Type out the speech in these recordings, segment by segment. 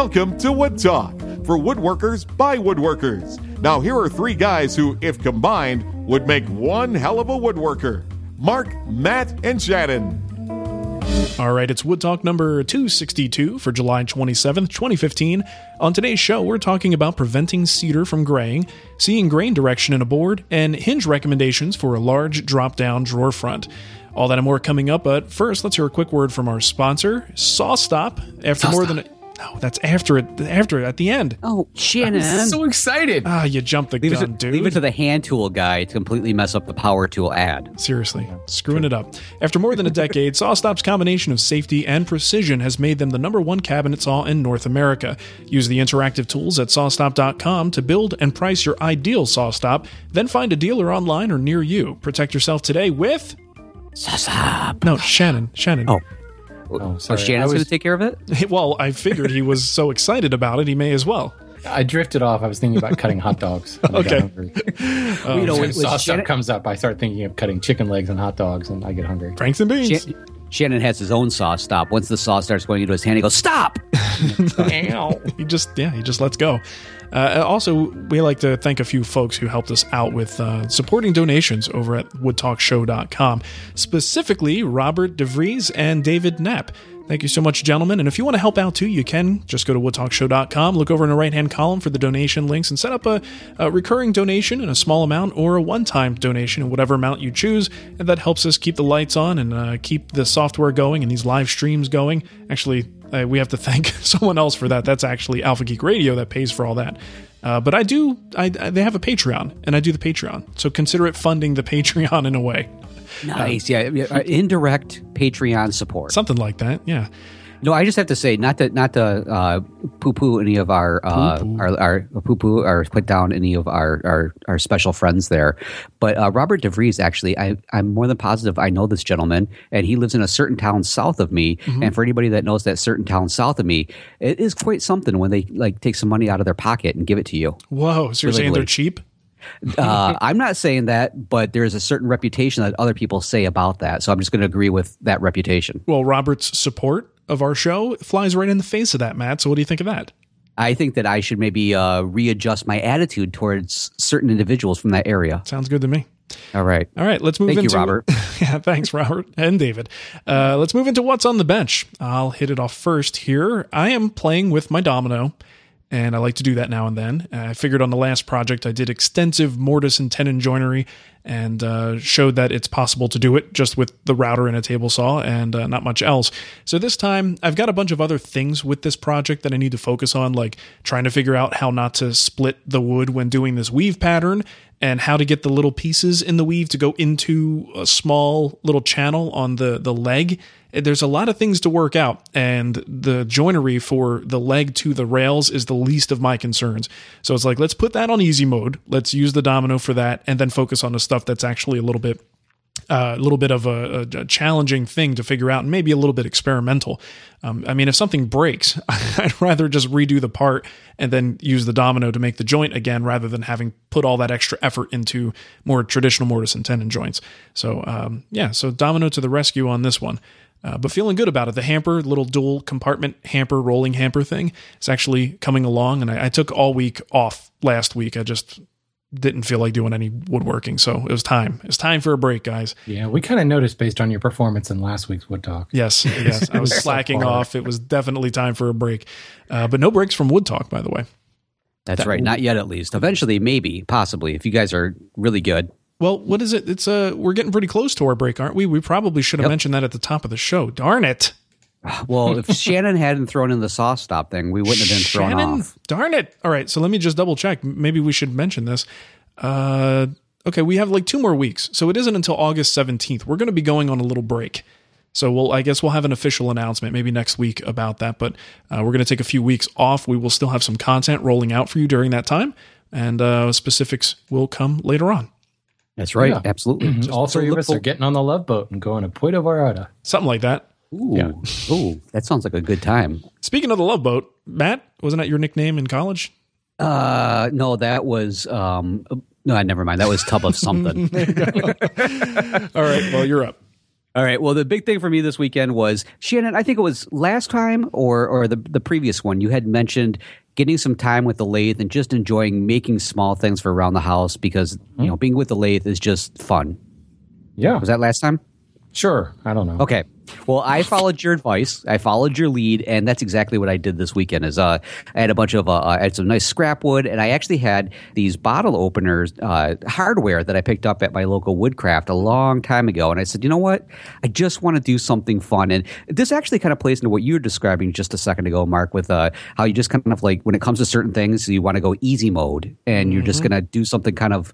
Welcome to Wood Talk for woodworkers by woodworkers. Now, here are three guys who, if combined, would make one hell of a woodworker Mark, Matt, and Shannon. All right, it's Wood Talk number 262 for July 27th, 2015. On today's show, we're talking about preventing cedar from graying, seeing grain direction in a board, and hinge recommendations for a large drop down drawer front. All that and more coming up, but first, let's hear a quick word from our sponsor, SawStop. After more than a, no, that's after it. After it at the end. Oh, Shannon. I'm so excited. Ah, you jumped the leave, gun, it to, dude. leave it to the hand tool guy to completely mess up the power tool ad. Seriously, screwing it up. After more than a decade, SawStop's combination of safety and precision has made them the number one cabinet saw in North America. Use the interactive tools at sawstop.com to build and price your ideal SawStop, then find a dealer online or near you. Protect yourself today with. SawStop. No, Shannon. Shannon. Oh. Oh, So sorry. I Shannon's was- going to take care of it? Well, I figured he was so excited about it, he may as well. I drifted off. I was thinking about cutting hot dogs. and I got Okay. hungry. you oh, know, When with, with SawStop Shannon, comes up, I start thinking of cutting chicken legs and hot dogs, and I get hungry. Franks and beans. Shan- Shannon has his own saw stop. Once the saw starts going into his hand, he goes, Stop! he just yeah he just lets go uh, also we like to thank a few folks who helped us out with uh, supporting donations over at woodtalkshow.com specifically robert devries and david knapp Thank you so much, gentlemen. And if you want to help out too, you can just go to woodtalkshow.com, look over in the right hand column for the donation links, and set up a, a recurring donation in a small amount or a one time donation in whatever amount you choose. And that helps us keep the lights on and uh, keep the software going and these live streams going. Actually, uh, we have to thank someone else for that. That's actually Alpha Geek Radio that pays for all that. Uh, but I do, I, I- they have a Patreon, and I do the Patreon. So consider it funding the Patreon in a way. Nice. yeah. yeah, uh, Indirect Patreon support. Something like that. Yeah. No, I just have to say, not to not to uh, poo poo any of our uh, our our poo poo or put down any of our our, our special friends there, but uh, Robert DeVries actually, I I'm more than positive I know this gentleman, and he lives in a certain town south of me. And for anybody that knows that certain town south of me, it is quite something when they like take some money out of their pocket and give it to you. Whoa. So you're saying they're cheap? Uh, I'm not saying that, but there's a certain reputation that other people say about that. So I'm just going to agree with that reputation. Well, Robert's support of our show flies right in the face of that, Matt. So what do you think of that? I think that I should maybe uh, readjust my attitude towards certain individuals from that area. Sounds good to me. All right. All right, let's move Thank you, into Robert. yeah, thanks, Robert and David. Uh, let's move into what's on the bench. I'll hit it off first here. I am playing with my domino, and I like to do that now and then. Uh, I figured on the last project I did extensive mortise and tenon joinery, and uh, showed that it's possible to do it just with the router and a table saw and uh, not much else. So this time I've got a bunch of other things with this project that I need to focus on, like trying to figure out how not to split the wood when doing this weave pattern and how to get the little pieces in the weave to go into a small little channel on the the leg. There's a lot of things to work out, and the joinery for the leg to the rails is the least of my concerns. So it's like let's put that on easy mode. Let's use the domino for that, and then focus on the stuff that's actually a little bit uh, a little bit of a, a, a challenging thing to figure out and maybe a little bit experimental. Um, I mean, if something breaks, I'd rather just redo the part and then use the domino to make the joint again rather than having put all that extra effort into more traditional mortise and tenon joints. So, um, yeah, so domino to the rescue on this one. Uh, but feeling good about it. The hamper, little dual compartment hamper, rolling hamper thing, is actually coming along. And I, I took all week off last week. I just didn't feel like doing any woodworking. So it was time. It's time for a break, guys. Yeah, we kind of noticed based on your performance in last week's Wood Talk. Yes, yes. I was slacking far. off. It was definitely time for a break. Uh, but no breaks from Wood Talk, by the way. That's right. Not yet, at least. Eventually, maybe, possibly, if you guys are really good. Well, what is it? It's uh we're getting pretty close to our break, aren't we? We probably should have Yep. mentioned that at the top of the show. Darn it. Well, if Shannon hadn't thrown in the saw stop thing, we wouldn't have been thrown Shannon, off. darn it. All right, so let me just double check. Maybe we should mention this. Uh okay, we have like two more weeks. So it isn't until August 17th. We're going to be going on a little break. So we'll, I guess we'll have an official announcement maybe next week about that. But uh, we're going to take a few weeks off. We will still have some content rolling out for you during that time, and uh, specifics will come later on. That's right. Yeah. Absolutely. All So three of look us are getting on the love boat and going to Puerto Vallarta. Something like that. Ooh, Yeah. ooh, that sounds like a good time. Speaking of the Love Boat, Matt, wasn't that your nickname in college? Uh, no, that was um, no, never mind. That was tub of something. All right, well, you're up. All right. Well, the big thing for me this weekend was Shannon. I think it was last time or or the the previous one. You had mentioned getting some time with the lathe and just enjoying making small things for around the house because you know hmm. being with the lathe is just fun. Yeah, Was that last time? sure. I don't know. Okay. Well, I followed your advice. I followed your lead, and that's exactly what I did this weekend. Is uh, I had a bunch of uh, I had some nice scrap wood, and I actually had these bottle openers uh, hardware that I picked up at my local Woodcraft a long time ago. And I said, you know what? I just want to do something fun, and this actually kind of plays into what you were describing just a second ago, Mark, with uh, how you just kind of like when it comes to certain things, you want to go easy mode, and you're just going to do something kind of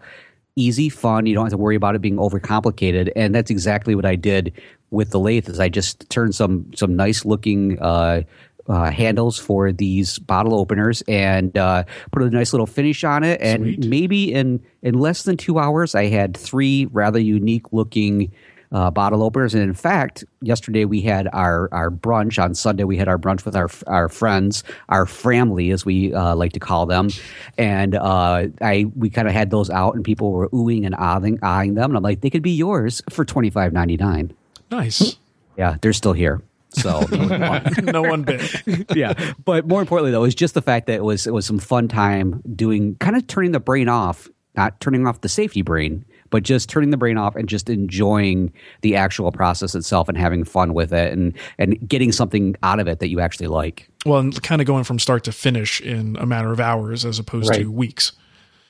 easy, fun. You don't have to worry about it being overcomplicated, and that's exactly what I did with the lathe. Is I just turned some some nice looking. Uh, uh, handles for these bottle openers and uh, put a nice little finish on it. And Sweet. maybe in in less than two hours, I had three rather unique looking uh, bottle openers. And in fact, yesterday we had our our brunch. On Sunday we had our brunch with our our friends, our family, as we uh, like to call them. And uh, I we kind of had those out, and people were oohing and ahhing, eyeing them. And I'm like, they could be yours for twenty five ninety nine. Nice. Yeah, they're still here. So no one bit. yeah, but more importantly though, it was just the fact that it was it was some fun time doing kind of turning the brain off, not turning off the safety brain, but just turning the brain off and just enjoying the actual process itself and having fun with it and and getting something out of it that you actually like. Well, and kind of going from start to finish in a matter of hours as opposed to weeks.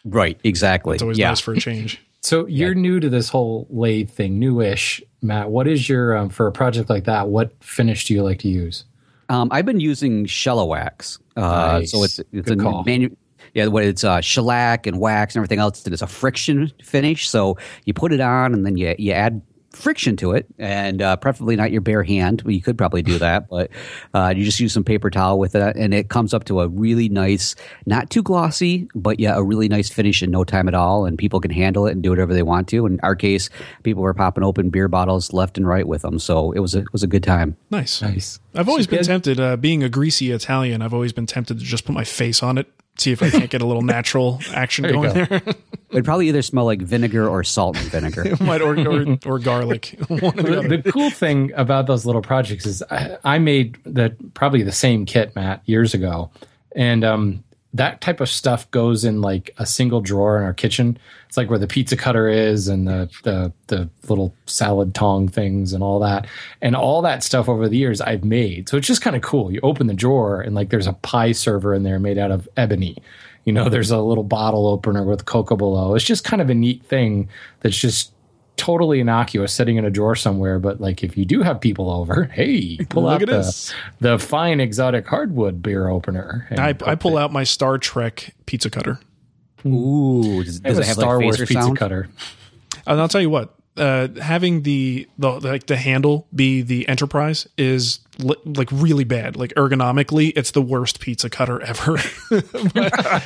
Right, exactly. It's always yeah. nice for a change. So you're new to this whole lathe thing, newish, Matt. What is your um, for a project like that? What finish do you like to use? Um, I've been using Shellawax. Uh, Nice. So it's it's Good a call. manu- yeah, what it's uh, shellac and wax and everything else. It's a friction finish. So you put it on and then you you add friction to it, and uh, preferably not your bare hand. Well, you could probably do that, but uh, you just use some paper towel with it, and it comes up to a really nice, not too glossy, but yeah, a really nice finish in no time at all. And people can handle it and do whatever they want to. In our case, people were popping open beer bottles left and right with them, so it was a it was a good time. Nice. Nice. I've always So been good. tempted, uh, being a greasy Italian, I've always been tempted to just put my face on it, see if I can't get a little natural action There going go. there. It'd probably either smell like vinegar or salt and vinegar. Might or, or, or garlic. One or the the, the cool thing about those little projects is I, I made the probably the same kit, Matt, years ago, and um, that type of stuff goes in like a single drawer in our kitchen. It's like where the pizza cutter is and the the the little salad tong things and all that, and all that stuff over the years I've made. So it's just kind of cool. You open the drawer and like there's a pie server in there made out of ebony. You know, there's a little bottle opener with cocobolo. It's just kind of a neat thing that's just totally innocuous sitting in a drawer somewhere but like if you do have people over hey pull Look out at the, this. the fine exotic hardwood beer opener and I, I pull the- out my Star Trek pizza cutter. Ooh, does, I have does a it have star like wars pizza sound? cutter And I'll tell you what, uh, having the, the like the handle be the Enterprise is li- like really bad. Like ergonomically, it's the worst pizza cutter ever.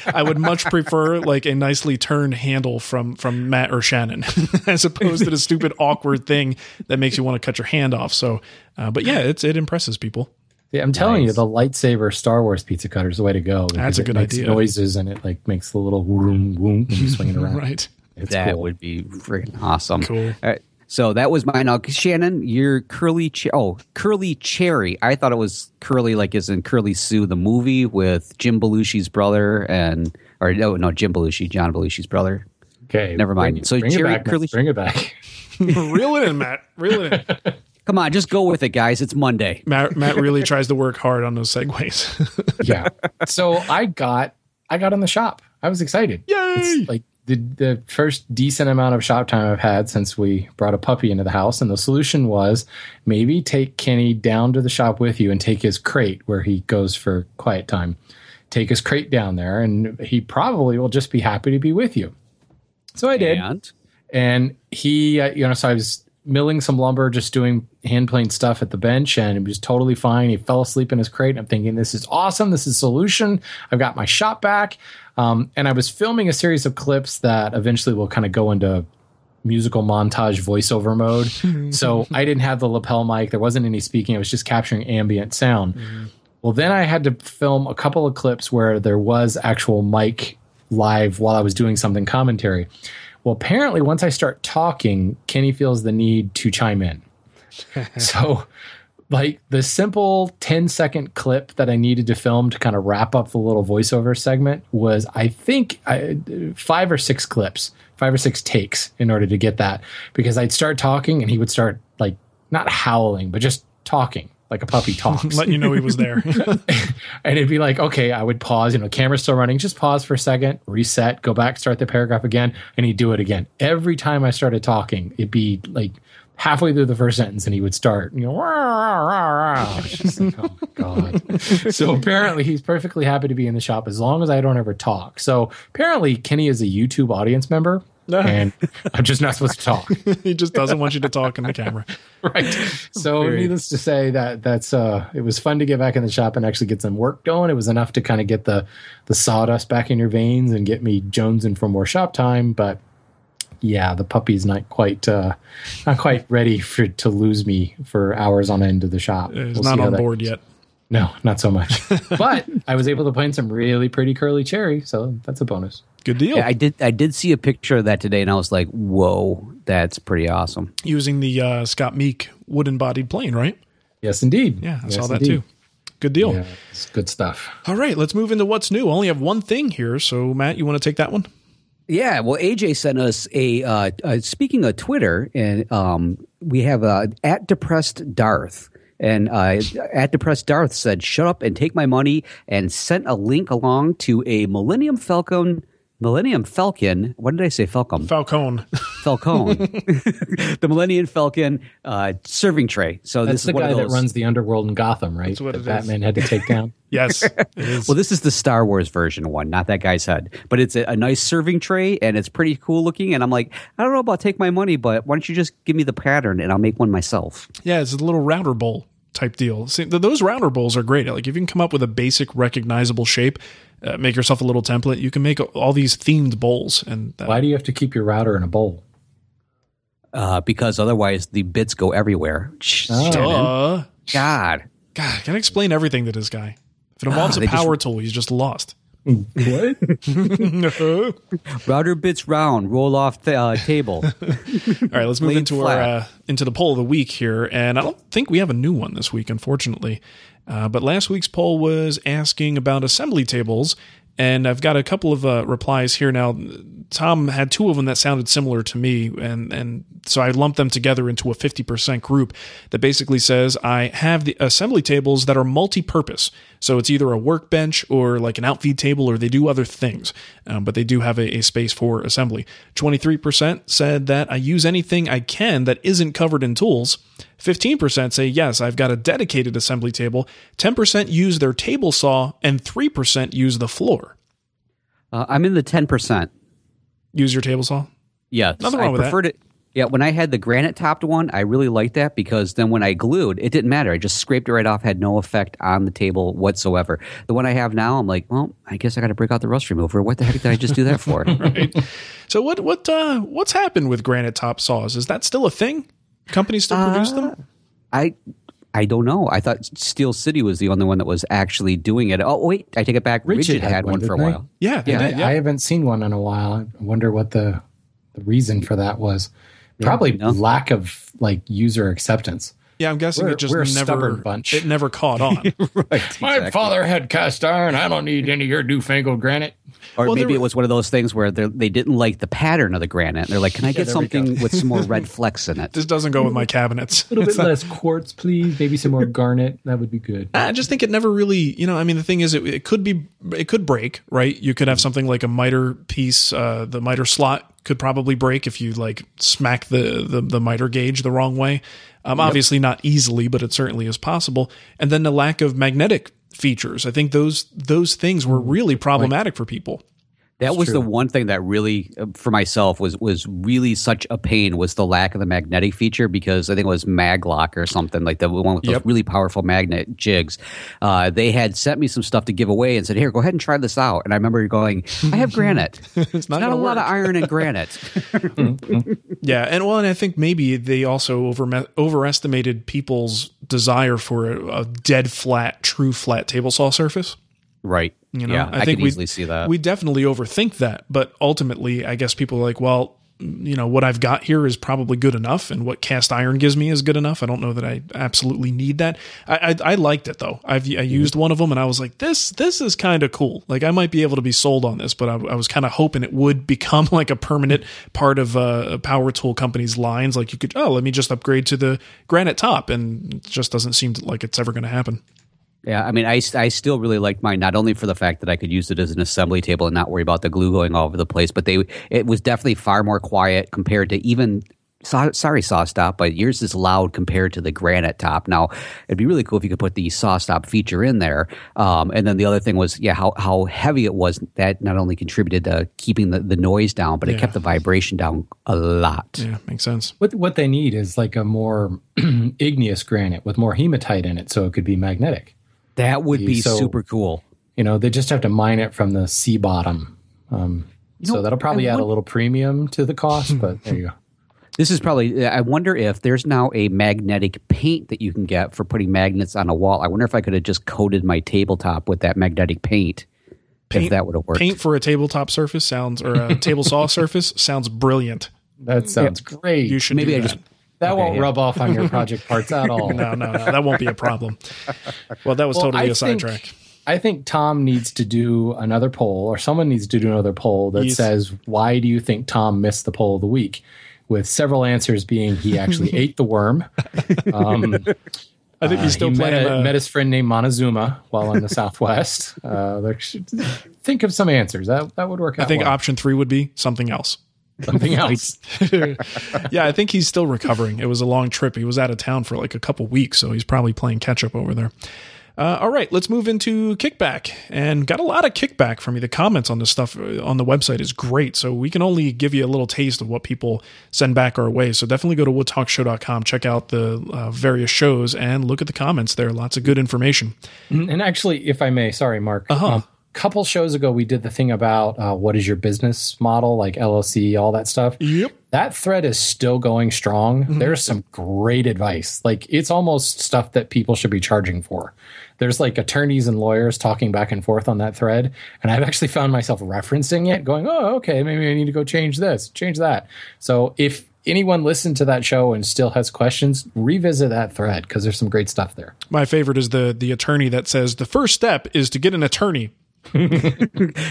I would much prefer like a nicely turned handle from from Matt or Shannon, as opposed to the stupid awkward thing that makes you want to cut your hand off. So, uh, but yeah, it's it impresses people. yeah i'm telling you the lightsaber star wars pizza cutter is the way to go because a it good makes idea. noises and it like makes the little woom woom when you swing it around Right. It's that cool would be freaking awesome. Cool. All right. So that was mine. Now, Shannon, your curly, che- oh, curly cherry. I thought it was curly, like is in Curly Sue, the movie with Jim Belushi's brother, and or no, no, Jim Belushi, John Belushi's brother. okay Never mind. bring, So bring Jerry it back Curly- bring it back Reel it in, Matt. Reel it in. Come on, just go with it, guys. It's Monday. Matt, Matt really tries to work hard on those segues. yeah so i got i got in the shop i was excited Yay! It's like the the first decent amount of shop time I've had since we brought a puppy into the house, and the solution was maybe take Kenny down to the shop with you and take his crate where he goes for quiet time. Take his crate down there, and he probably will just be happy to be with you. So I did, And and he, uh, you know, so I was milling some lumber, just doing hand plane stuff at the bench, and it was totally fine. He fell asleep in his crate. I'm thinking, this is awesome. This is solution. I've got my shop back, um, and I was filming a series of clips that eventually will kind of go into musical montage voiceover mode. so I didn't have the lapel mic. There wasn't any speaking. I was just capturing ambient sound. Well, then I had to film a couple of clips where there was actual mic live while I was doing something commentary. Well, apparently, once I start talking, Kenny feels the need to chime in. so like the simple 10 second clip that I needed to film to kind of wrap up the little voiceover segment was, I think, I, five or six clips, five or six takes in order to get that because I'd start talking and he would start like not howling, but just talking like a puppy talks. Let you know he was there. and it'd be like, okay, I would pause, you know, camera's still running, just pause for a second, reset, go back, start the paragraph again, and he'd do it again. Every time I started talking, it'd be like halfway through the first sentence and he would start, you know, rah, rah, rah, rah. Just like, oh my God. so apparently he's perfectly happy to be in the shop as long as I don't ever talk. So apparently Kenny is a YouTube audience member. and I'm just not supposed to talk. he just doesn't want you to talk in the camera. right. So needless to say that that's uh it was fun to get back in the shop and actually get some work going. It was enough to kind of get the the sawdust back in your veins and get me jonesing for more shop time, but yeah, the puppy's not quite uh, not quite ready for to lose me for hours on end to the shop. It's we'll not on board goes. yet. No, not so much. but I was able to plant some really pretty curly cherry, so that's a bonus. Good deal. Yeah, I did. I did see a picture of that today, and I was like, "Whoa, that's pretty awesome." Using the uh, Scott Meek wooden bodied plane, right? Yes, indeed. Yeah, I yes, saw that indeed. too. Good deal. Yeah, it's good stuff. All right, let's move into what's new. I only have one thing here, so Matt, you want to take that one? Yeah, well, AJ sent us a. Uh, uh, speaking of Twitter, and um, we have uh, at depressed Darth, and uh, at depressed Darth said, "Shut up and take my money," and sent a link along to a Millennium Falcon Millennium Falcon. What did I say? Falcon. Falcon. Falcon. the Millennium Falcon uh, serving tray. So That's this is the guy that runs the underworld in Gotham, right? That's what that Batman is. had to take down. yes. Well, this is the Star Wars version one, not that guy's head. But it's a, a, nice serving tray and it's pretty cool looking. And I'm like, I don't know about take my money, but why don't you just give me the pattern and I'll make one myself? Yeah, it's a little router bowl type deal. See, those router bowls are great. Like if you can come up with a basic recognizable shape uh, make yourself a little template. You can make all these themed bowls. And that, why do you have to keep your router in a bowl? Uh, because otherwise the bits go everywhere. Oh. God, God, can I explain everything to this guy? If it involves ah, a power just, tool, he's just lost. What? no. Router bits round, roll off the uh, table. All right, let's move into flat. our uh, into the poll of the week here, and I don't think we have a new one this week, unfortunately. Uh, but last week's poll was asking about assembly tables, and I've got a couple of uh, replies here now. Tom had two of them that sounded similar to me, and and so I lumped them together into a 50% group that basically says I have the assembly tables that are multi-purpose. So it's either a workbench or like an outfeed table, or they do other things, um, but they do have a, a space for assembly. 23% said that I use anything I can that isn't covered in tools. 15% say, yes, I've got a dedicated assembly table. 10% use their table saw, and 3% use the floor. Uh, I'm in the 10%. Use your table saw? Yeah. Nothing wrong I with preferred that. It, yeah, when I had the granite topped one, I really liked that because then when I glued, it didn't matter. I just scraped it right off, had no effect on the table whatsoever. The one I have now, I'm like, well, I guess I got to break out the rust remover. What the heck did I just do that for? right. So what what uh, what's happened with granite top saws? Is that still a thing? Companies still uh, produce them? I I don't know. I thought Steel City was the only one that was actually doing it. Oh wait, I take it back. Ridgid, Ridgid had, had, one, for a while. Yeah, yeah. Did, yeah. I, I, haven't seen one in a while. I wonder what the the reason for that was. Probably no. lack of like user acceptance. Yeah, I'm guessing we're, it just never bunch. it never caught on. right, My exactly. father had cast iron. I don't need any of your newfangled granite. Or well, maybe it was one of those things where they didn't like the pattern of the granite. They're like, "Can I get yeah, something with some more red flecks in it?" This doesn't go with my cabinets. A little bit less quartz, please. Maybe some more garnet. That would be good. I just think it never really, you know. I mean, the thing is, it, it could be, it could break, right? You could have something like a miter piece. Uh, the miter slot could probably break if you like smack the the, the miter gauge the wrong way. Um, yep. Obviously, not easily, but it certainly is possible. And then the lack of magnetic features. I think those those things were really mm-hmm. problematic for people. That was true. the one thing that really, uh, for myself, was was really such a pain was the lack of the magnetic feature because I think it was Maglock or something like the one with those yep. really powerful magnet jigs. Uh, they had sent me some stuff to give away and said, "Here, go ahead and try this out." And I remember going, "I have granite. it's not, not a work. lot of iron and granite." yeah, and well, and I think maybe they also over overestimated people's desire for a, a dead flat, true flat table saw surface. Right. You know, yeah, I, I think we easily see that. We definitely overthink that, but ultimately, I guess people are like, well, you know what I've got here is probably good enough, and what cast iron gives me is good enough. I don't know that I absolutely need that. I I, I liked it though. I've I used one of them, and I was like, this this is kind of cool. Like I might be able to be sold on this, but I, I was kind of hoping it would become like a permanent part of uh, a power tool company's lines. Like you could, oh, let me just upgrade to the granite top, and it just doesn't seem like it's ever going to happen. Yeah, I mean, I, I still really liked mine not only for the fact that I could use it as an assembly table and not worry about the glue going all over the place, but they it was definitely far more quiet compared to even so, sorry SawStop, but yours is loud compared to the granite top. Now, it'd be really cool if you could put the saw stop feature in there. Um, and then the other thing was, yeah, how, how heavy it was. That not only contributed to keeping the, the noise down, but it Yeah. kept the vibration down a lot. Yeah, makes sense. What what they need is like a more igneous granite with more hematite in it, so it could be magnetic. That would be So- super cool. You know, they just have to mine it from the sea bottom. Um, so know, that'll probably I add a little premium to the cost, but there you go. This is probably. I wonder if there's now a magnetic paint that you can get for putting magnets on a wall. I wonder if I could have just coated my tabletop with that magnetic paint. Paint- if that would have worked. Paint for a tabletop surface sounds or a table saw surface sounds brilliant. That sounds great. You should Maybe do I that. just that okay, won't yeah. rub off on your project parts at all. no, no, no, that won't be a problem. Well, that was Well, totally I a sidetrack. I think Tom needs to do another poll, or someone needs to do another poll that Yes. says, "Why do you think Tom missed the poll of the week?" With several answers being he actually ate the worm. Um, I think he's still he playing. met, uh, met his friend named Montezuma while in the Southwest. Uh, think of some answers. That that would work out. I think well. option three would be something else. Something else. yeah, I think he's still recovering. It was a long trip. He was out of town for like a couple weeks, so he's probably playing catch up over there. Uh, all right, let's move into kickback. And got a lot of kickback from you. The comments on this stuff uh, on the website is great. So we can only give you a little taste of what people send back our way. So definitely go to woodtalkshow.com, check out the uh, various shows, and look at the comments there. Lots of good information. And actually, if I may, sorry, Mark. Uh-huh. Um, couple shows ago, we did the thing about uh, what is your business model, like LLC, all that stuff. Yep. That thread is still going strong. Mm-hmm. There's some great advice. Like it's almost stuff that people should be charging for. There's like attorneys and lawyers talking back and forth on that thread. And I've actually found myself referencing it, going, oh, okay, maybe I need to go change this, change that. So if anyone listened to that show and still has questions, revisit that thread because there's some great stuff there. My favorite is the the attorney that says the first step is to get an attorney.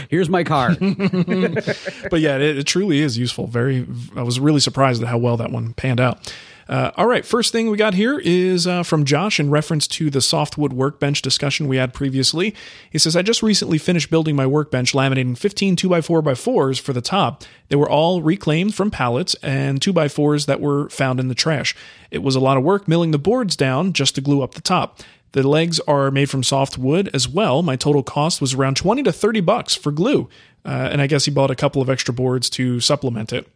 Here's my card. but yeah, it, it truly is useful. Very, I was really surprised at how well that one panned out. Uh, all right, first thing we got here is uh, from Josh in reference to the softwood workbench discussion we had previously. He says, I just recently finished building my workbench, laminating 15 2x4x4s for the top. They were all reclaimed from pallets and 2x4s that were found in the trash. It was a lot of work milling the boards down just to glue up the top. The legs are made from soft wood as well. My total cost was around 20 to 30 bucks for glue. Uh, and I guess he bought a couple of extra boards to supplement it.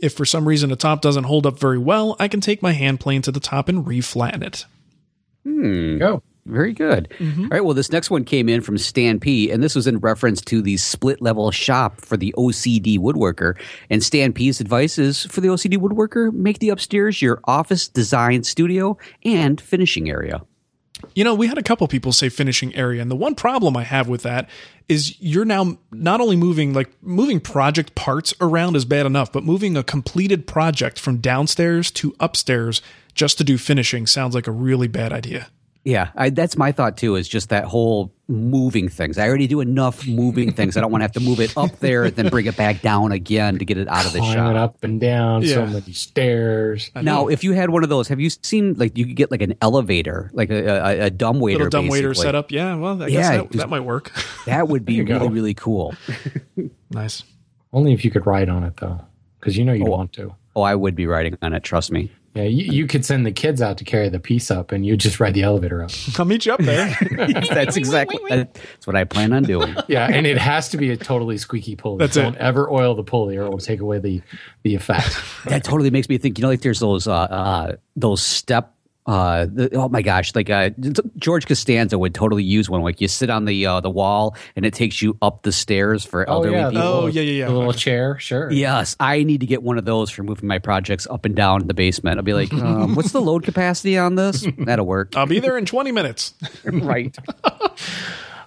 If for some reason the top doesn't hold up very well, I can take my hand plane to the top and reflatten it. Go. Very good. All right. Well, this next one came in from Stan P, and this was in reference to the split level shop for the OCD woodworker. And Stan P's advice is for the OCD woodworker, make the upstairs your office, design, studio, and finishing area. You know, we had a couple people say finishing area, and the one problem I have with that is you're now not only moving like moving project parts around is bad enough, but moving a completed project from downstairs to upstairs just to do finishing sounds like a really bad idea. Yeah, I, that's my thought too. Is just that whole moving things. I already do enough moving things. I don't want to have to move it up there and then bring it back down again to get it out of the Climb shop. it up and down, so many stairs. Now, if you had one of those, have you seen like you could get like an elevator, like a, a, a dumb waiter, Little dumb waiter setup. Yeah, well, I Yeah, guess that, just- that might work. That would be you go. really really cool. nice. Only if you could ride on it, though, because you know you'd oh, want to. Oh, I would be riding on it. Trust me. Yeah, you, you could send the kids out to carry the piece up, and you just ride the elevator up. I'll meet you up there. That's exactly that's what I plan on doing. Yeah, and it has to be a totally squeaky pulley. That's Don't it. ever oil the pulley, or it will take away the the effect. That totally makes me think. You know, like there's those uh, uh those step. Uh, the, oh my gosh! Like uh, George Costanza would totally use one. Like you sit on the uh, the wall, and it takes you up the stairs for elderly the people. Oh, yeah, yeah, yeah. The little chair, sure. Yes, I need to get one of those for moving my projects up and down the basement. I'll be like, um, what's the load capacity on this? That'll work. I'll be there in 20 minutes. right.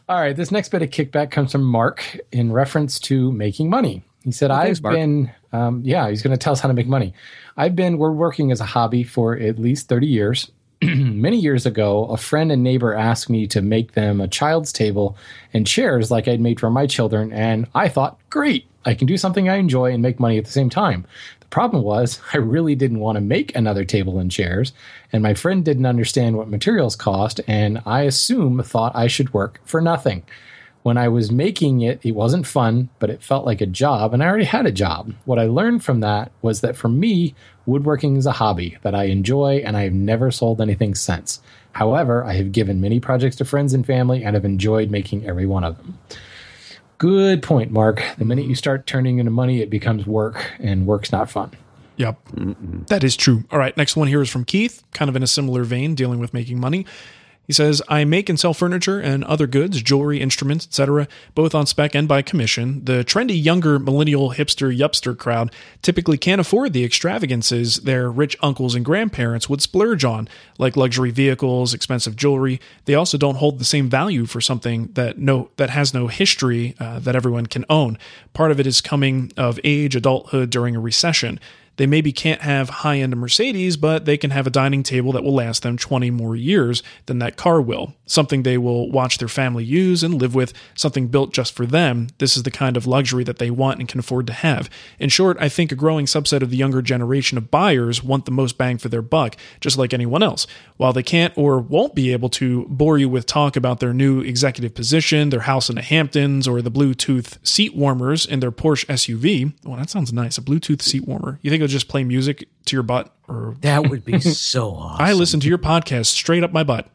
All right, this next bit of kickback comes from Mark in reference to making money. He said, Well, I've Mark. been, um, yeah, he's going to tell us how to make money. I've been, we're working as a hobby for at least 30 years. Many years ago, a friend and neighbor asked me to make them a child's table and chairs like I'd made for my children. And I thought, great, I can do something I enjoy and make money at the same time. The problem was, I really didn't want to make another table and chairs, and my friend didn't understand what materials cost, and I assume thought I should work for nothing when I was making it, it wasn't fun, but it felt like a job, and I already had a job. What I learned from that was that for me, woodworking is a hobby that I enjoy, and I have never sold anything since. However, I have given many projects to friends and family and have enjoyed making every one of them. Good point, Mark. The minute you start turning into money, it becomes work, and work's not fun. Yep. That is true. All right. Next one here is from Keith, kind of in a similar vein, dealing with making money. He says, I make and sell furniture and other goods, jewelry, instruments, etc., both on spec and by commission. The trendy younger millennial hipster yupster crowd typically can't afford the extravagances their rich uncles and grandparents would splurge on, like luxury vehicles, expensive jewelry. They also don't hold the same value for something that no that has no history uh, that everyone can own. Part of it is coming of age, adulthood during a recession. They maybe can't have high end Mercedes, but they can have a dining table that will last them 20 more years than that car will. Something they will watch their family use and live with, something built just for them. This is the kind of luxury that they want and can afford to have. In short, I think a growing subset of the younger generation of buyers want the most bang for their buck, just like anyone else. While they can't or won't be able to bore you with talk about their new executive position, their house in the Hamptons, or the Bluetooth seat warmers in their Porsche SUV, well, that sounds nice. A Bluetooth seat warmer. You think just play music to your butt or That would be so awesome. I listen to your podcast straight up my butt.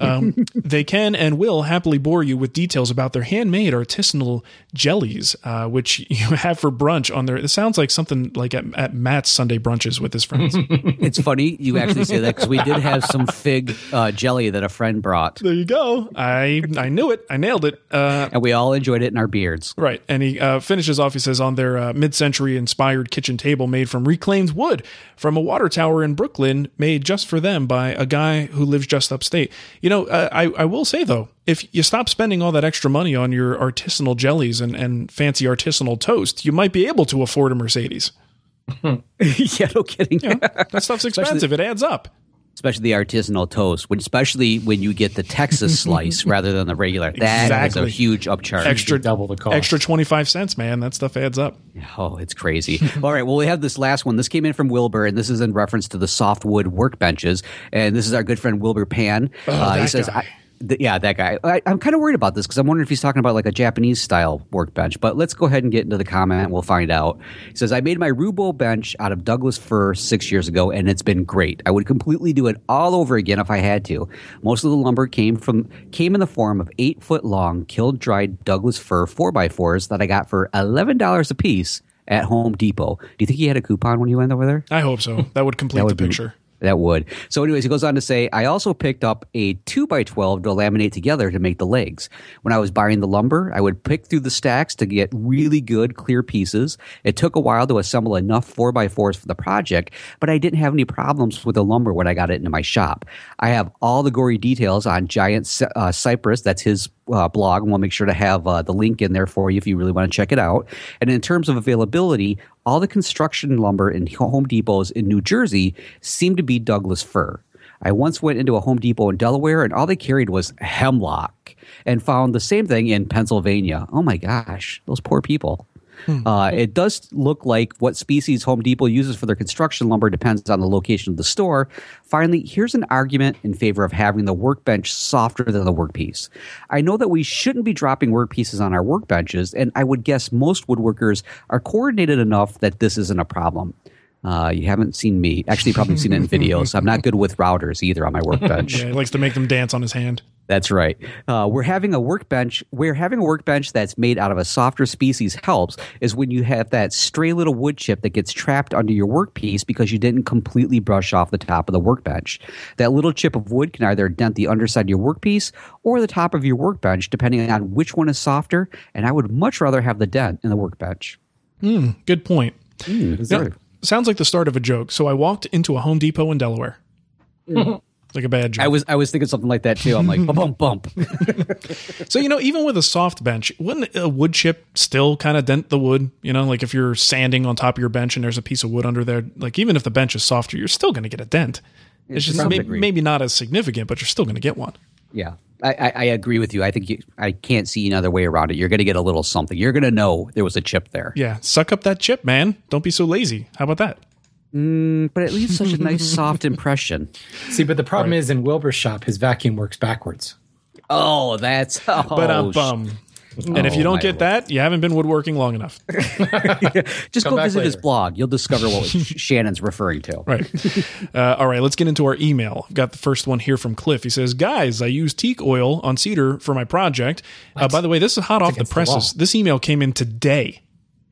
Um, they can and will happily bore you with details about their handmade artisanal jellies, uh, which you have for brunch on their. It sounds like something like at, at Matt's Sunday brunches with his friends. It's funny you actually say that because we did have some fig uh, jelly that a friend brought, there you go. I I knew it. I nailed it. Uh, and we all enjoyed it in our beards. Right. And he uh, finishes off, he says, on their uh, mid century inspired kitchen table made from reclaimed wood from a water tower in Brooklyn, made just for them by a guy who lives just upstate. You know, uh, I, I will say, though, if you stop spending all that extra money on your artisanal jellies and, and fancy artisanal toast, you might be able to afford a Mercedes. yeah, no kidding. That stuff's expensive. it adds up. Especially the artisanal toast, when, especially when you get the Texas slice rather than the regular. That is Exactly. a huge upcharge. Extra double the cost. Extra 25 cents, man. That stuff adds up. Oh, it's crazy. All right. Well, we have this last one. This came in from Wilbur, and this is in reference to the softwood workbenches. And this is our good friend Wilbur Pan. uh, he Oh, says, guy. I, th- yeah, that guy. I, I'm kind of worried about this because I'm wondering if he's talking about like a Japanese style workbench. But let's go ahead and get into the comment. We'll find out. He says, I made my Roubo bench out of Douglas fir six years ago, and it's been great. I would completely do it all over again if I had to. Most of the lumber came from came in the form of eight foot long kiln dried Douglas fir four x fours that I got for eleven dollars a piece at Home Depot. Do you think he had a coupon when he went over there? I hope so. That would complete would the be- picture. That would. So, anyways, he goes on to say, I also picked up a 2x12 to laminate together to make the legs. When I was buying the lumber, I would pick through the stacks to get really good, clear pieces. It took a while to assemble enough 4x4s for the project, but I didn't have any problems with the lumber when I got it into my shop. I have all the gory details on Giant uh, Cypress. That's his uh, blog, and we'll make sure to have uh, the link in there for you if you really want to check it out. And in terms of availability, all the construction lumber in Home Depots in New Jersey seem to be Douglas fir. I once went into a Home Depot in Delaware and all they carried was hemlock and found the same thing in Pennsylvania. Oh my gosh, those poor people. Uh, it does look like what species Home Depot uses for their construction lumber depends on the location of the store. Finally, here's an argument in favor of having the workbench softer than the workpiece. I know that we shouldn't be dropping workpieces on our workbenches, and I would guess most woodworkers are coordinated enough that this isn't a problem. Uh, you haven't seen me. Actually, you've probably seen it in videos. I'm not good with routers either on my workbench. Yeah, he likes to make them dance on his hand. That's right. Uh, we're having a workbench. Where having a workbench that's made out of a softer species helps is when you have that stray little wood chip that gets trapped under your workpiece because you didn't completely brush off the top of the workbench. That little chip of wood can either dent the underside of your workpiece or the top of your workbench, depending on which one is softer. And I would much rather have the dent in the workbench. Good point. Mm, Yeah, sounds like the start of a joke. So I walked into a Home Depot in Delaware. like a bad joke. I was I was thinking something like that too. I'm like bump bump. So you know, even with a soft bench, wouldn't a wood chip still kind of dent the wood? You know, like if you're sanding on top of your bench and there's a piece of wood under there, like even if the bench is softer, you're still going to get a dent. It's to just may- maybe not as significant, but you're still going to get one. Yeah, I, I, I agree with you. I think you, I can't see another way around it. You're going to get a little something. You're going to know there was a chip there. Yeah, suck up that chip, man. Don't be so lazy. How about that? But it leaves such a nice soft impression. See, but the problem is in Wilbur's shop, his vacuum works backwards. Oh, that's oh, But um, sh- bum. And if you Oh, don't get lord. that, you haven't been woodworking long enough. just come go back visit his blog. You'll discover what Shannon's referring to. Right. Uh, all right, let's get into our email. I've got the first one here from Cliff. He says, Guys, I use teak oil on cedar for my project. Uh, by the way, this is hot off the against the presses. this email came in today.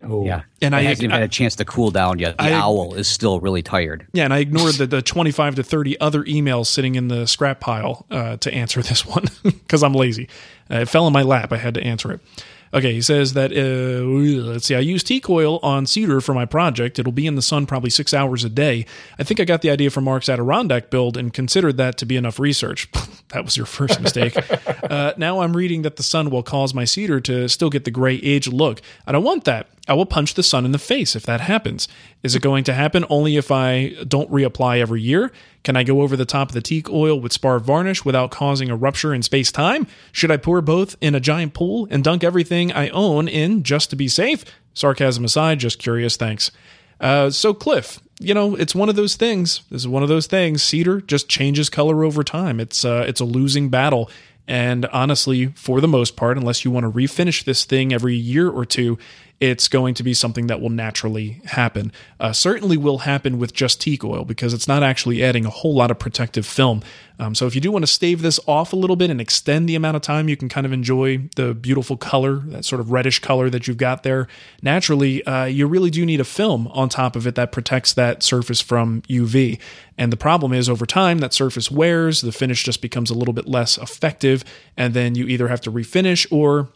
Oh, Yeah, And it I- hasn't even had a chance to cool down yet. The I- owl is still really tired. Yeah, and I ignored the, the 25 to 30 other emails sitting in the scrap pile uh, to answer this one because I'm lazy. Uh, it fell in my lap. I had to answer it. Okay, he says that, uh, let's see, I use teak oil on cedar for my project. It'll be in the sun probably six hours a day. I think I got the idea from Mark's Adirondack build and considered that to be enough research. that was your first mistake. uh, now I'm reading that the sun will cause my cedar to still get the gray aged look. I don't want that. I will punch the sun in the face if that happens. Is it going to happen only if I don't reapply every year? Can I go over the top of the teak oil with spar varnish without causing a rupture in space time? Should I pour both in a giant pool and dunk everything I own in just to be safe? Sarcasm aside, just curious. Thanks. Uh, so, Cliff, you know, it's one of those things. This is one of those things. Cedar just changes color over time. It's uh, it's a losing battle. And honestly, for the most part, unless you want to refinish this thing every year or two, it's going to be something that will naturally happen. Uh, certainly will happen with just teak oil because it's not actually adding a whole lot of protective film. Um, so if you do want to stave this off a little bit and extend the amount of time you can kind of enjoy the beautiful color, that sort of reddish color that you've got there, naturally, uh, you really do need a film on top of it that protects that surface from UV. And the problem is, over time, that surface wears, the finish just becomes a little bit less effective, and then you either have to refinish or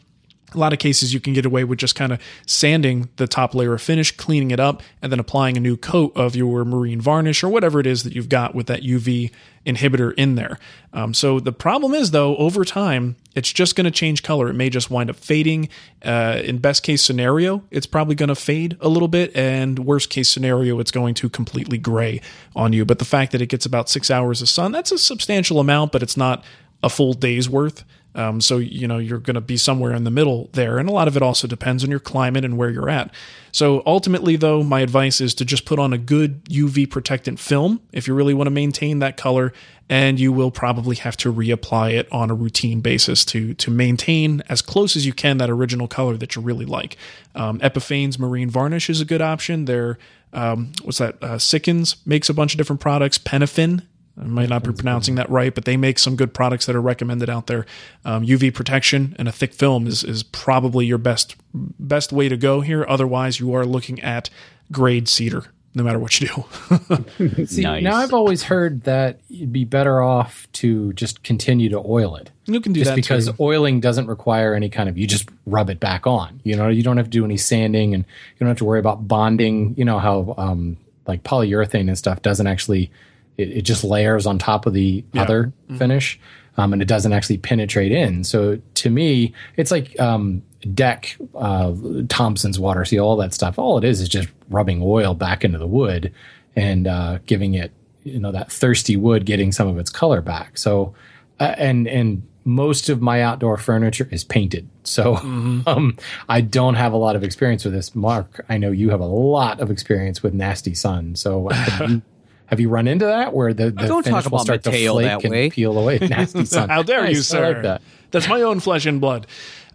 a lot of cases you can get away with just kind of sanding the top layer of finish, cleaning it up, and then applying a new coat of your marine varnish or whatever it is that you've got with that UV inhibitor in there. Um, so the problem is, though, over time, it's just going to change color. It may just wind up fading. Uh, in best case scenario, it's probably going to fade a little bit, and worst case scenario, it's going to completely gray on you. But the fact that it gets about six hours of sun, that's a substantial amount, but it's not a full day's worth. Um, so you know you're going to be somewhere in the middle there, and a lot of it also depends on your climate and where you're at. So ultimately, though, my advice is to just put on a good UV protectant film if you really want to maintain that color, and you will probably have to reapply it on a routine basis to to maintain as close as you can that original color that you really like. Um, Epifanes marine varnish is a good option. There, um, what's that? Uh, Sikkens makes a bunch of different products. Penofin I might not be pronouncing that right, but they make some good products that are recommended out there. Um, UV protection and a thick film is is probably your best best way to go here. Otherwise, you are looking at grayed cedar, no matter what you do. See, Nice. now I've always heard that you'd be better off to just continue to oil it. you can do just that because too. oiling doesn't require any kind of you just rub it back on you know you don't have to do any sanding and you don't have to worry about bonding you know how um, like polyurethane and stuff doesn't actually it, it just layers on top of the other finish um, and it doesn't actually penetrate in. So to me it's like um, deck uh, thompson's water seal all that stuff. All it is is just rubbing oil back into the wood and uh, giving it you know that thirsty wood getting some of its color back. So uh, and and most of my outdoor furniture is painted. So um, i don't have a lot of experience with this. Mark i know you have a lot of experience with nasty sun. So you, have you run into that where the, the Don't finish talk will about start to flake that and way. peel away nasty sun How dare you, Nice, I sir? like that. That's my own flesh and blood.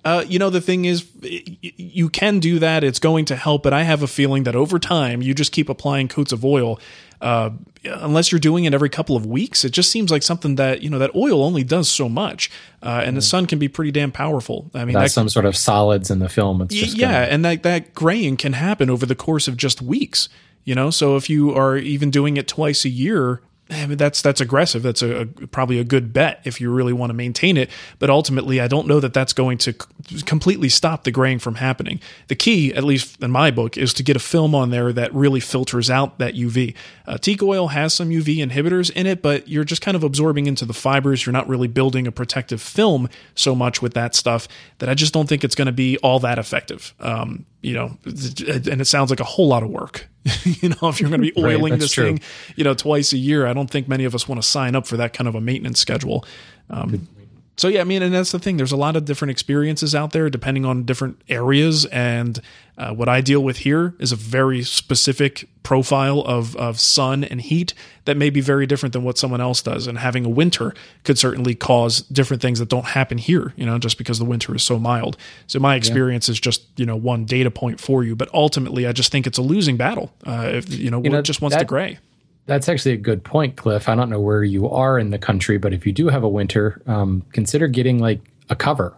Uh, you know, the thing is, y- y- you can do that. It's going to help, but I have a feeling that over time, you just keep applying coats of oil. Uh, unless you're doing it every couple of weeks, it just seems like something that, you know, that oil only does so much. Uh, and the sun can be pretty damn powerful. I mean, that's that, some sort of solids in the film it's just yeah, gonna- and that that graying can happen over the course of just weeks. You know, so if you are even doing it twice a year, that's that's aggressive. That's a, a, probably a good bet if you really want to maintain it. But ultimately, I don't know that that's going to c- completely stop the graying from happening. The key, at least in my book, is to get a film on there that really filters out that UV. Uh, teak oil has some UV inhibitors in it, but you're just kind of absorbing into the fibers. You're not really building a protective film so much with that stuff that I just don't think it's going to be all that effective. Um, you know, and it sounds like a whole lot of work. you know, if you're going to be oiling right, this true. thing, you know, twice a year, I don't think many of us want to sign up for that kind of a maintenance schedule. Um, so yeah, I mean, and that's the thing. There's a lot of different experiences out there depending on different areas, and uh, what I deal with here is a very specific profile of of sun and heat that may be very different than what someone else does. And having a winter could certainly cause different things that don't happen here. You know, just because the winter is so mild. So my experience yeah. is just you know one data point for you, but ultimately, I just think it's a losing battle. Uh, if you know, you know just wants that, to gray. That's actually a good point, Cliff. I don't know where you are in the country, but if you do have a winter, um, consider getting like a cover.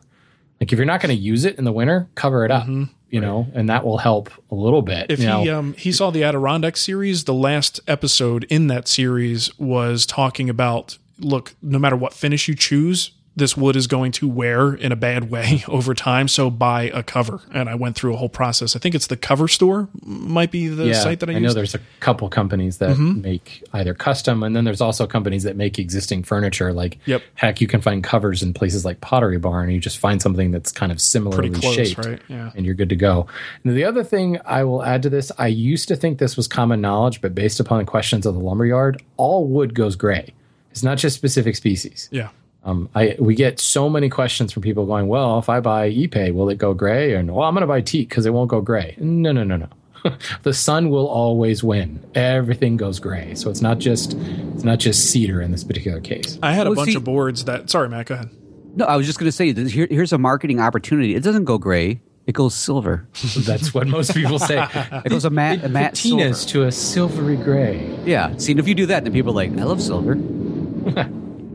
Like if you're not going to use it in the winter, cover it up. Mm-hmm. You know, and that will help a little bit. If he um, he saw the Adirondack series, the last episode in that series was talking about look, no matter what finish you choose, this wood is going to wear in a bad way over time. So buy a cover. And I went through a whole process. I think it's the cover store might be the yeah, site that I, I know there's a couple companies that mm-hmm. make either custom and then there's also companies that make existing furniture. Like yep. heck, you can find covers in places like Pottery Barn. You just find something that's kind of similarly close, shaped right? yeah. and you're good to go. And the other thing I will add to this, I used to think this was common knowledge, but based upon the questions of the lumberyard, all wood goes gray. It's not just specific species. Yeah. Um, I we get so many questions from people going, well, if I buy Ipe, will it go gray? And well, I'm going to buy teak because it won't go gray. No, no, no, no. the sun will always win. Everything goes gray. So it's not just it's not just cedar in this particular case. I had a well, bunch see, of boards that. Sorry, Matt. Go ahead. No, I was just going to say here, here's a marketing opportunity. It doesn't go gray. It goes silver. That's what most people say. it goes a matte, a matte silver. to a silvery gray. Yeah. See, and if you do that, then people are like, I love silver.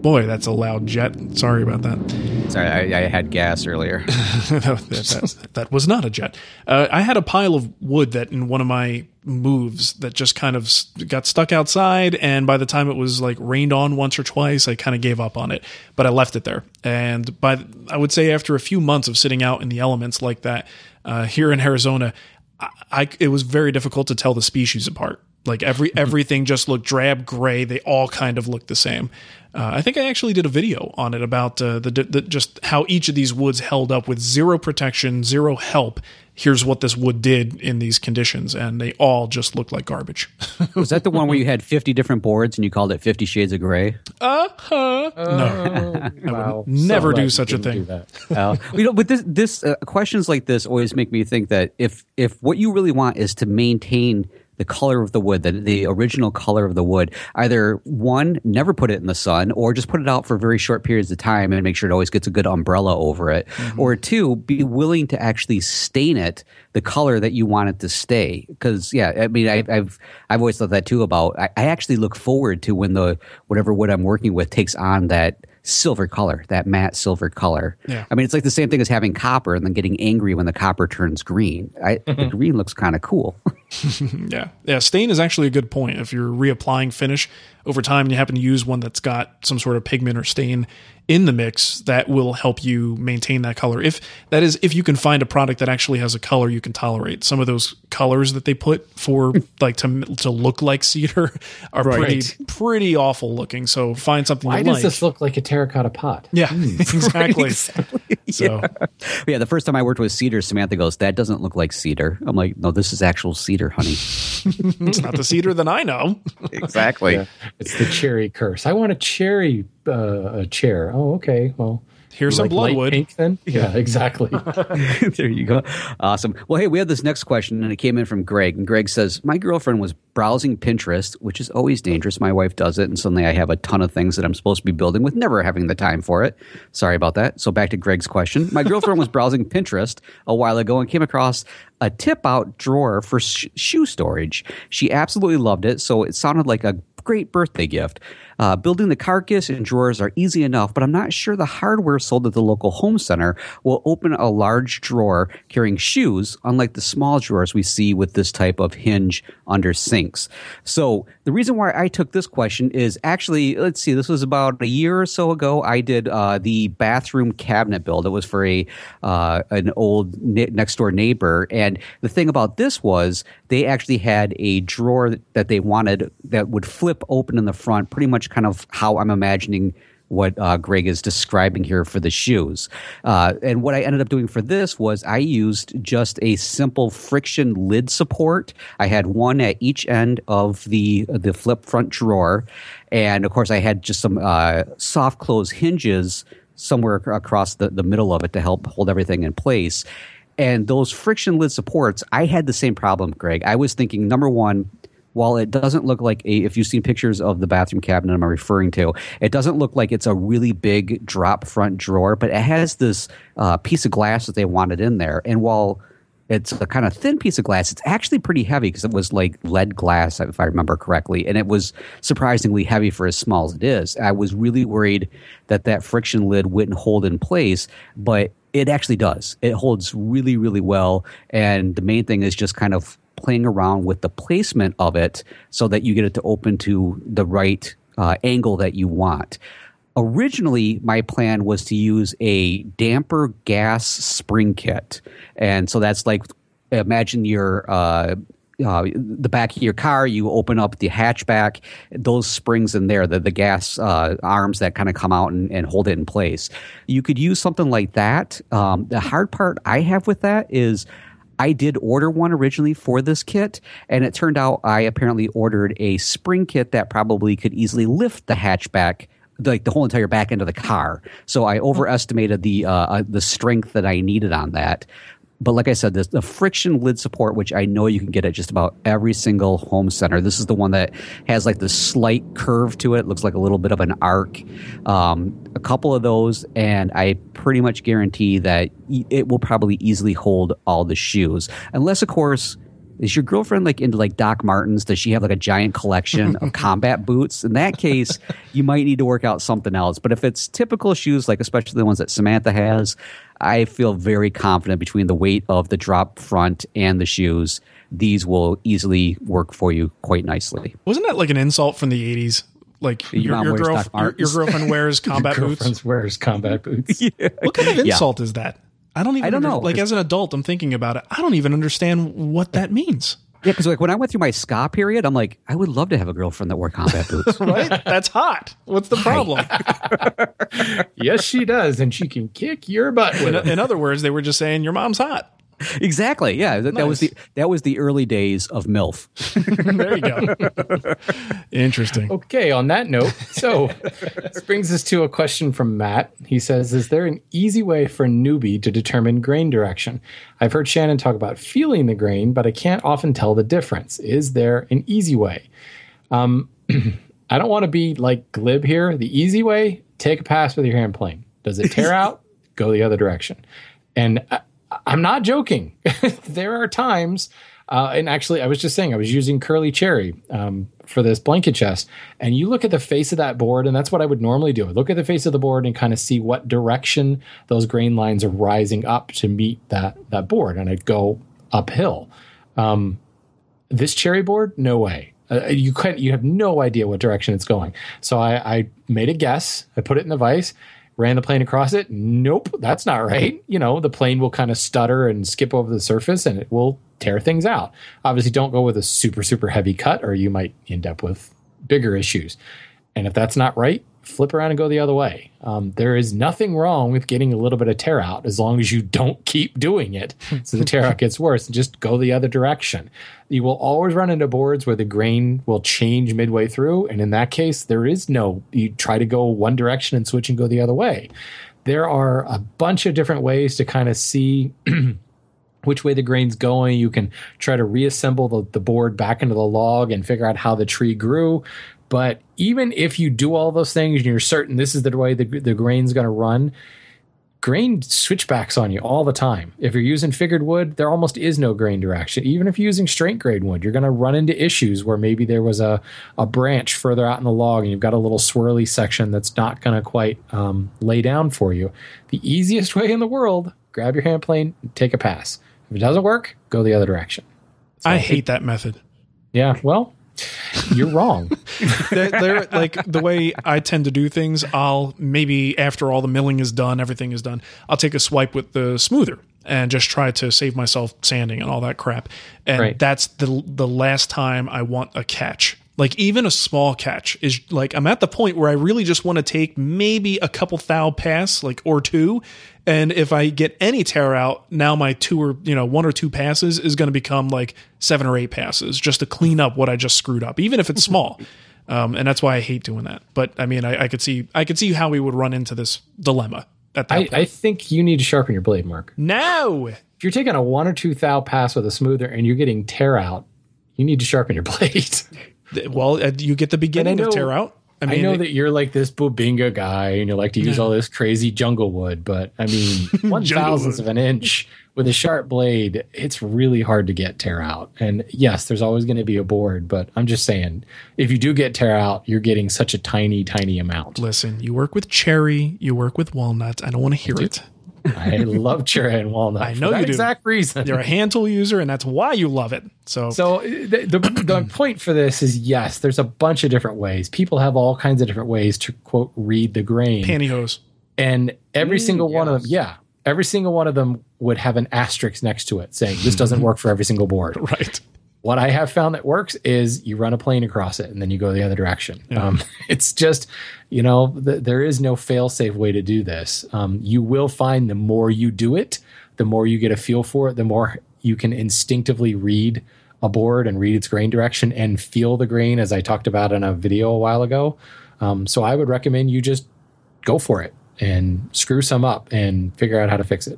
Boy, that's a loud jet. Sorry about that. Sorry, I, I had gas earlier. that, that, that, was not a jet. Uh, I had a pile of wood that in one of my moves that just kind of got stuck outside. And by the time it was like rained on once or twice, I kind of gave up on it. But I left it there. And by I would say after a few months of sitting out in the elements like that uh, here in Arizona, I, I, it was very difficult to tell the species apart. Like every everything just looked drab gray. They all kind of looked the same. Uh, I think I actually did a video on it about uh, the, the, just how each of these woods held up with zero protection, zero help. Here's what this wood did in these conditions, and they all just looked like garbage. Was that the one where you had 50 different boards and you called it 50 Shades of Gray? Uh huh. no, I would never so do such a thing. uh, you know, but this, this uh, questions like this always make me think that if if what you really want is to maintain the color of the wood, the, the original color of the wood. Either one, never put it in the sun, or just put it out for very short periods of time and make sure it always gets a good umbrella over it. Mm-hmm. Or two, be willing to actually stain it the color that you want it to stay. Because yeah, I mean, I, have I've always thought that too. About I, I actually look forward to when the whatever wood I'm working with takes on that silver color, that matte silver color. Yeah. I mean, it's like the same thing as having copper and then getting angry when the copper turns green. I, the green looks kind of cool. yeah. Yeah. Stain is actually a good point. If you're reapplying finish over time and you happen to use one that's got some sort of pigment or stain in the mix that will help you maintain that color. If that is, if you can find a product that actually has a color you can tolerate. Some of those colors that they put for like to to look like cedar are right. pretty pretty awful looking. So find something. Why does like. this look like a terracotta pot? Yeah, mm. exactly. exactly. So yeah. yeah, the first time I worked with cedar, Samantha goes, "That doesn't look like cedar." I'm like, "No, this is actual cedar, honey." it's not the cedar that I know. exactly. Yeah. It's the cherry curse. I want a cherry uh, a chair. Oh, okay. Well, Here's some like bloodwood. Pink then? Yeah, yeah exactly. there you go. Awesome. Well, hey, we have this next question, and it came in from Greg. And Greg says, My girlfriend was browsing Pinterest, which is always dangerous. My wife does it, and suddenly I have a ton of things that I'm supposed to be building with never having the time for it. Sorry about that. So back to Greg's question. My girlfriend was browsing Pinterest a while ago and came across a tip out drawer for sh- shoe storage. She absolutely loved it, so it sounded like a great birthday gift. Uh, building the carcass and drawers are easy enough, but I'm not sure the hardware sold at the local home center will open a large drawer carrying shoes, unlike the small drawers we see with this type of hinge under sinks. So the reason why I took this question is actually, let's see, this was about a year or so ago. I did uh, the bathroom cabinet build. It was for a uh, an old ne- next door neighbor, and the thing about this was they actually had a drawer that they wanted that would flip open in the front, pretty much kind of how I'm imagining what uh, Greg is describing here for the shoes. Uh, and what I ended up doing for this was I used just a simple friction lid support. I had one at each end of the the flip front drawer, and of course I had just some uh, soft close hinges somewhere across the, the middle of it to help hold everything in place. And those friction lid supports, I had the same problem, Greg. I was thinking, number one, while it doesn't look like a, if you've seen pictures of the bathroom cabinet I'm referring to, it doesn't look like it's a really big drop front drawer, but it has this uh, piece of glass that they wanted in there. And while it's a kind of thin piece of glass, it's actually pretty heavy because it was like lead glass, if I remember correctly. And it was surprisingly heavy for as small as it is. I was really worried that that friction lid wouldn't hold in place, but it actually does. It holds really, really well. And the main thing is just kind of playing around with the placement of it so that you get it to open to the right uh, angle that you want. Originally, my plan was to use a damper gas spring kit. And so that's like imagine your uh, uh, the back of your car, you open up the hatchback, those springs in there, the, the gas uh, arms that kind of come out and, and, hold it in place. You could use something like that. Um, the hard part I have with that is I did order one originally for this kit, and it turned out I apparently ordered a spring kit that probably could easily lift the hatchback like the whole entire back end of the car. So I overestimated the uh, uh, the strength that I needed on that but like I said, this, the friction lid support, which I know you can get at just about every single home center. This is the one that has like the slight curve to it. it looks like a little bit of an arc. Um, a couple of those, and I pretty much guarantee that it will probably easily hold all the shoes, unless of course is your girlfriend like into like Doc Martens? Does she have like a giant collection of combat boots? In that case, you might need to work out something else. But if it's typical shoes, like especially the ones that Samantha has, I feel very confident between the weight of the drop front and the shoes. These will easily work for you quite nicely. Wasn't that like an insult from the 80s? Like your, your, girl, your, your, girlfriend wears combat your boots. wears combat boots. yeah. What kind of insult yeah. is that? I don't even. I don't under, know. Like as an adult, I'm thinking about it. I don't even understand what that means. Yeah, because like when I went through my ska period, I'm like, I would love to have a girlfriend that wore combat boots. right? That's hot. What's the problem? yes, she does, and she can kick your butt. In, in, other words, they were just saying your mom's hot. Exactly. Yeah, that, nice. that, was the that was the early days of MILF. there you go. Interesting. Okay. On that note, so this brings us to a question from Matt. He says, "Is there an easy way for a newbie to determine grain direction? I've heard Shannon talk about feeling the grain, but I can't often tell the difference. Is there an easy way?" Um, I don't want to be like glib here. The easy way: take a pass with your hand plane. Does it tear out? Go the other direction. And uh, I'm not joking. there are times, uh, and actually, I was just saying, I was using Curly Cherry um, for this blanket chest, and you look at the face of that board, and that's what I would normally do. I look at the face of the board and kind of see what direction those grain lines are rising up to meet that that board, and I'd go uphill. Um, this cherry board, no way. Uh, you could you have no idea what direction it's going. So I, I made a guess. I put it in the vise ran the plane across it. Nope, that's not right. You know, the plane will kind of stutter and skip over the surface and it will tear things out. Obviously, don't go with a super, super heavy cut or you might end up with bigger issues. And if that's not right, flip around and go the other way. Um, there is nothing wrong with getting a little bit of tear out as long as you don't keep doing it. So the tear out gets worse. Just go the other direction. You will always run into boards where the grain will change midway through. And in that case, there is no, you try to go one direction and switch and go the other way. There are a bunch of different ways to kind of see. which way the grain's going. You can try to reassemble the, the board back into the log and figure out how the tree grew. But even if you do all those things and you're certain this is the way the, the grain's going to run, grain switchbacks on you all the time. If you're using figured wood, there almost is no grain direction. Even if you're using straight grain wood, you're going to run into issues where maybe there was a, a branch further out in the log and you've got a little swirly section that's not going to quite um, lay down for you. The easiest way in the world, grab your hand plane, take a pass. If it doesn't work, go the other direction. I hate that method. Yeah, well, you're wrong. they're, they're like the way I tend to do things. I'll maybe after all the milling is done, everything is done. I'll take a swipe with the smoother and just try to save myself sanding and all that crap. And Right. that's the the last time I want a catch. Like even a small catch is like I'm at the point where I really just want to take maybe a couple thou pass, like or two. And if I get any tear out, now my two or you know one or two passes is going to become like seven or eight passes just to clean up what I just screwed up, even if it's small. Um, and that's why I hate doing that. But I mean, I, I could see I could see how we would run into this dilemma at that I, point. I think you need to sharpen your blade, Marc. no, If you're taking a one or two thou pass with a smoother and you're getting tear out, you need to sharpen your blade. Well, uh, you get the beginning know- of tear out. I I, mean, know it- that you're like this Bubinga guy and you like to use all this crazy jungle wood, but I mean, one thousandth of an inch with a sharp blade, it's really hard to get tear out. And yes, there's always going to be a board, but I'm just saying, if you do get tear out, you're getting such a tiny, tiny amount. listen, you work with cherry, you work with walnut. I don't want to hear it. I love cherry and walnut. I for know that you do. exact reason. You're a hand tool user, and that's why you love it. So, So uh, the, the the point for this is yes, there's a bunch of different ways. People have all kinds of different ways to quote read the grain, pantyhose. and every single one of them, yeah, every single one of them would have an asterisk next to it saying this doesn't work for every single board. Right. What I have found that works is you run a plane across it and then you go the other direction. Um, it's just, you know, th- there is no fail safe way to do this. Um, you will find the more you do it, the more you get a feel for it, the more you can instinctively read a board and read its grain direction and feel the grain, as I talked about in a video a while ago. Um, so I would recommend you just go for it and screw some up and figure out how to fix it.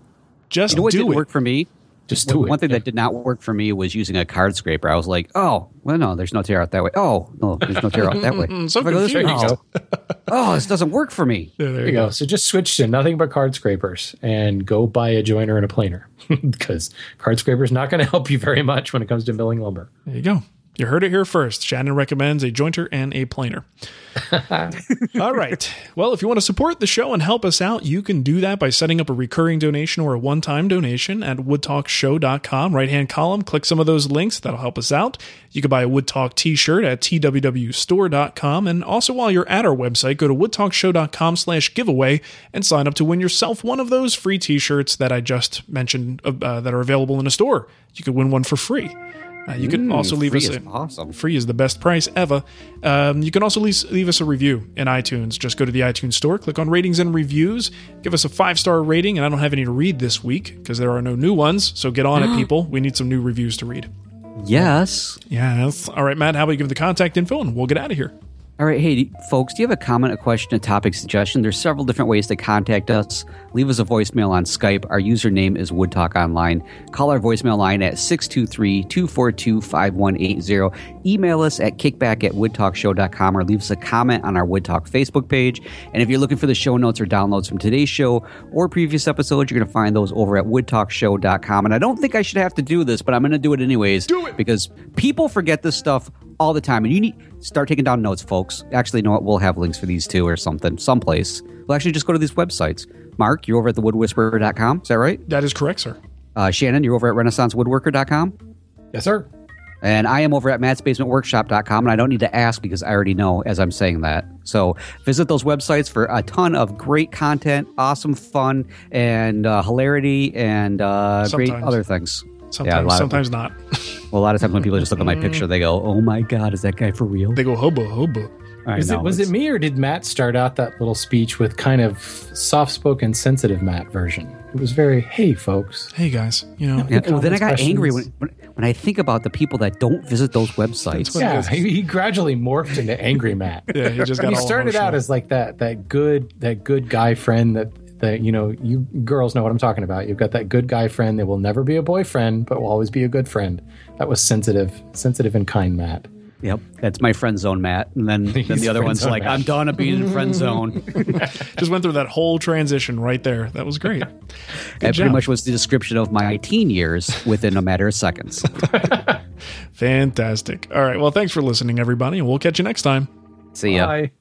Just You know what do didn't it. work for me? Just do One, it. one thing that did not work for me was using a card scraper. I was like, oh, well, no, there's no tear out that way. Oh, no, there's no tear out that way. so If I go this way, confused. oh, oh, this doesn't work for me. Yeah, there There you you go. go. So just switch to nothing but card scrapers and go buy a jointer and a planer because card scraper is not going to help you very much when it comes to milling lumber. There you go. You heard it here first. Shannon recommends a jointer and a planer. All right. Well, if you want to support the show and help us out, you can do that by setting up a recurring donation or a one time donation at woodtalkshow.com. Right hand column, click some of those links. That'll help us out. You can buy a Woodtalk t shirt at twwstore.com. And also, while you're at our website, go to woodtalkshow.com slash giveaway and sign up to win yourself one of those free t shirts that I just mentioned uh, that are available in a store. You could win one for free. Uh, you can also leave free us is a, awesome. Free is the best price ever. Um, you can also leave, leave us a review in iTunes. Just go to the iTunes store, click on ratings and reviews, give us a five star rating. And I don't have any to read this week because there are no new ones. So get on it, people. We need some new reviews to read. Yes. Yes. All right, Matt, how about you give the contact info and we'll get out of here? All right, hey, folks, do you have a comment, a question, a topic suggestion? There's several different ways to contact us. Leave us a voicemail on Skype. Our username is WoodTalk Online. Call our voicemail line at 623-242-5180. Email us at kickback at woodtalkshow.com or leave us a comment on our Woodtalk Facebook page. And if you're looking for the show notes or downloads from today's show or previous episodes, you're going to find those over at woodtalkshow.com. And I don't think I should have to do this, but I'm going to do it anyways. Do it! Because people forget this stuff all the time. And you need start taking down notes, folks. Actually, you know what? We'll have links for these two or something, someplace. Well, actually, just go to these websites. Marc, you're over at thewoodwhisperer.com. Is that right? That is correct, sir. Uh, Shannon, you're over at renaissancewoodworker.com. Yes, sir. And I am over at mattsbasementworkshop.com. And I don't need to ask because I already know as I'm saying that. So visit those websites for a ton of great content, awesome fun, and uh, hilarity, and uh, great other things. Sometimes, a lot of- sometimes not. Well, a lot of times when people just look at my picture, they go, mm. "Oh my God, is that guy for real?" they go hobo, hobo. I Was, know, it, was it me or did Matt start out that little speech with kind of soft spoken, sensitive Matt version? It was very, hey, folks. Hey, guys, you know, Yeah, well, then I got Comments, angry when, when when I think about the people that don't visit those websites. Yeah, he, he gradually morphed into angry Matt. yeah, he just got he all started out as like that that good that good guy friend that that you know you girls know what I'm talking about. You've got that good guy friend that will never be a boyfriend but will always be a good friend. That was sensitive, sensitive and kind Matt. Yep, that's my friend zone, Matt. And then, then the other one's like, Matt. I'm done of being in friend zone. Just went through that whole transition right there. That was great. that job. pretty much was the description of my teen years within a matter of seconds. Fantastic. All right. Well, thanks for listening, everybody, and we'll catch you next time. See ya. Bye.